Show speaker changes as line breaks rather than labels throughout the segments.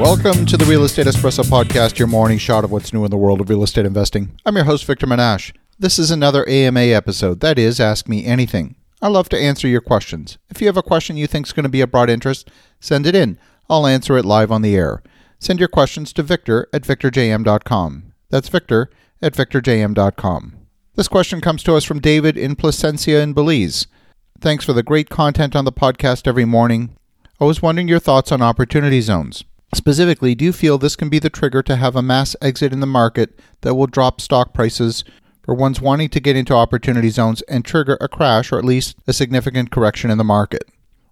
Welcome to the Real Estate Espresso Podcast, your morning shot of what's new in the world of real estate investing. I'm your host, Victor Menasce. This is another AMA episode, that is, Ask Me Anything. I love to answer your questions. If you have a question you think is going to be of broad interest, send it in. I'll answer it live on the air. Send your questions to victor at victorjm.com. That's victor at victorjm.com. This question comes to us from David in Placencia in Belize. Thanks for the great content on the podcast every morning. I was wondering your thoughts on opportunity zones. Specifically, do you feel this can be the trigger to have a mass exit in the market that will drop stock prices for ones wanting to get into opportunity zones and trigger a crash or at least a significant correction in the market?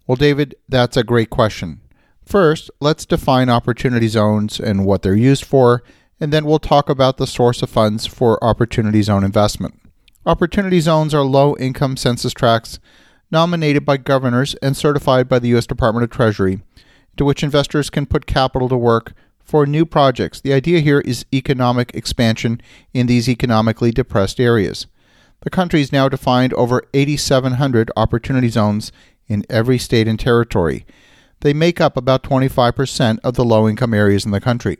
Well, David, that's a great question. First, let's define opportunity zones and what they're used for, and then we'll talk about the source of funds for opportunity zone investment. Opportunity zones are low income census tracts nominated by governors and certified by the U.S. Department of Treasury to which investors can put capital to work for new projects. The idea here is economic expansion in these economically depressed areas. The country has now defined over 8,700 opportunity zones in every state and territory. They make up about 25% of the low income areas in the country.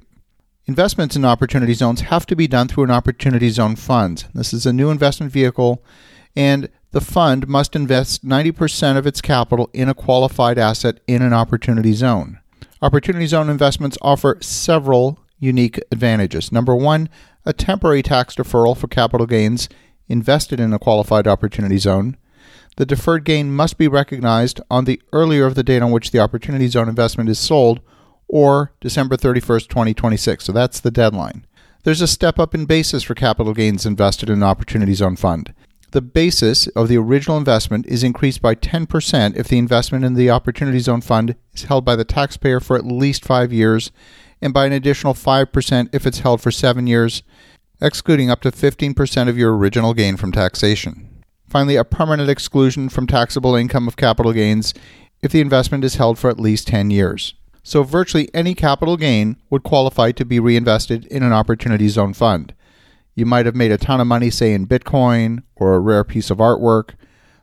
Investments in opportunity zones have to be done through an opportunity zone fund. This is a new investment vehicle, and the fund must invest 90% of its capital in a qualified asset in an opportunity zone. Opportunity zone investments offer several unique advantages. Number one, a temporary tax deferral for capital gains invested in a qualified opportunity zone. The deferred gain must be recognized on the earlier of the date on which the opportunity zone investment is sold or December 31st, 2026. So that's the deadline. There's a step up in basis for capital gains invested in an opportunity zone fund the basis of the original investment is increased by 10% if the investment in the Opportunity Zone Fund is held by the taxpayer for at least five years, and by an additional 5% if it's held for seven years, excluding up to 15% of your original gain from taxation. Finally, a permanent exclusion from taxable income of capital gains if the investment is held for at least 10 years. So, virtually any capital gain would qualify to be reinvested in an Opportunity Zone Fund. You might have made a ton of money, say, in Bitcoin or a rare piece of artwork.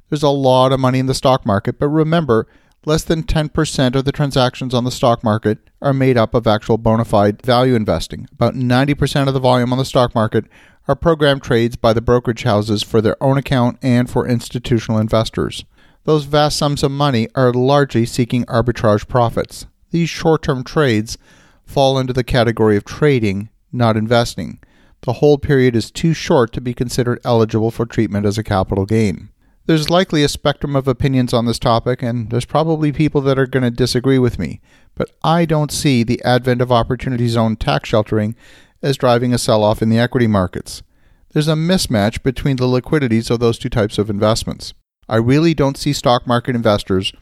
There's a lot of money in the stock market, but remember, less than 10% of the transactions on the stock market are made up of actual bona fide value investing. About 90% of the volume on the stock market are program trades by the brokerage houses for their own account and for institutional investors. Those vast sums of money are largely seeking arbitrage profits. These short term trades fall into the category of trading, not investing the hold period is too short to be considered eligible for treatment as a capital gain. There's likely a spectrum of opinions on this topic, and there's probably people that are going to disagree with me, but I don't see the advent of opportunity zone tax sheltering as driving a sell off in the equity markets. There's a mismatch between the liquidities of those two types of investments. I really don't see stock market investors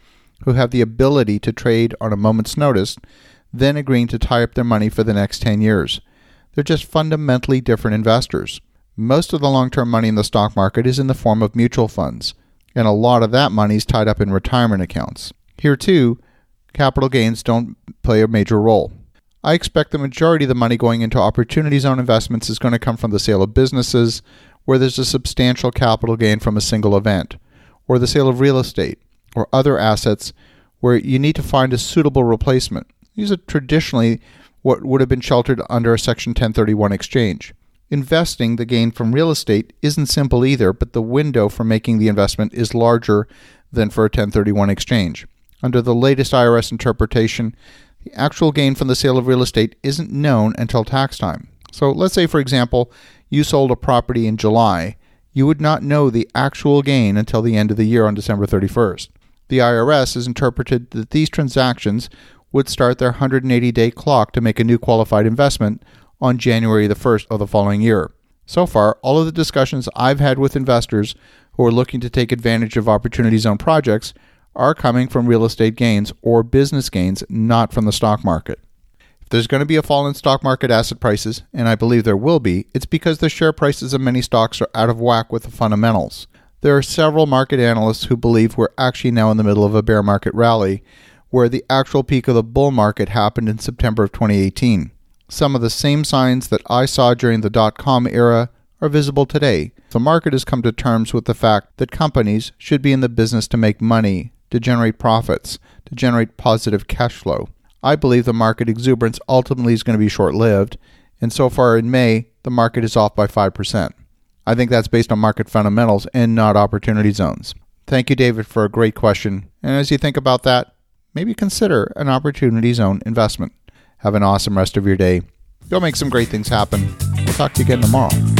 who have the ability to trade on a moment's notice then agreeing to tie up their money for the next 10 years. They're just fundamentally different investors. Most of the long term money in the stock market is in the form of mutual funds, and a lot of that money is tied up in retirement accounts. Here, too, capital gains don't play a major role. I expect the majority of the money going into opportunity zone investments is going to come from the sale of businesses where there's a substantial capital gain from a single event, or the sale of real estate, or other assets where you need to find a suitable replacement. These are traditionally what would have been sheltered under a Section 1031 exchange. Investing the gain from real estate isn't simple either, but the window for making the investment is larger than for a 1031 exchange. Under the latest IRS interpretation, the actual gain from the sale of real estate isn't known until tax time. So let's say, for example, you sold a property in July. You would not know the actual gain until the end of the year on December 31st. The IRS has interpreted that these transactions would start their 180 day clock to make a new qualified investment on January the 1st of the following year. So far, all of the discussions I've had with investors who are looking to take advantage of Opportunity Zone projects are coming from real estate gains or business gains, not from the stock market. If there's going to be a fall in stock market asset prices, and I believe there will be, it's because the share prices of many stocks are out of whack with the fundamentals. There are several market analysts who believe we're actually now in the middle of a bear market rally, where the actual peak of the bull market happened in September of 2018. Some of the same signs that I saw during the dot com era are visible today. The market has come to terms with the fact that companies should be in the business to make money, to generate profits, to generate positive cash flow. I believe the market exuberance ultimately is going to be short lived, and so far in May, the market is off by 5%. I think that's based on market fundamentals and not opportunity zones. Thank you, David, for a great question. And as you think about that, maybe consider an opportunity zone investment. Have an awesome rest of your day. Go make some great things happen. We'll talk to you again tomorrow.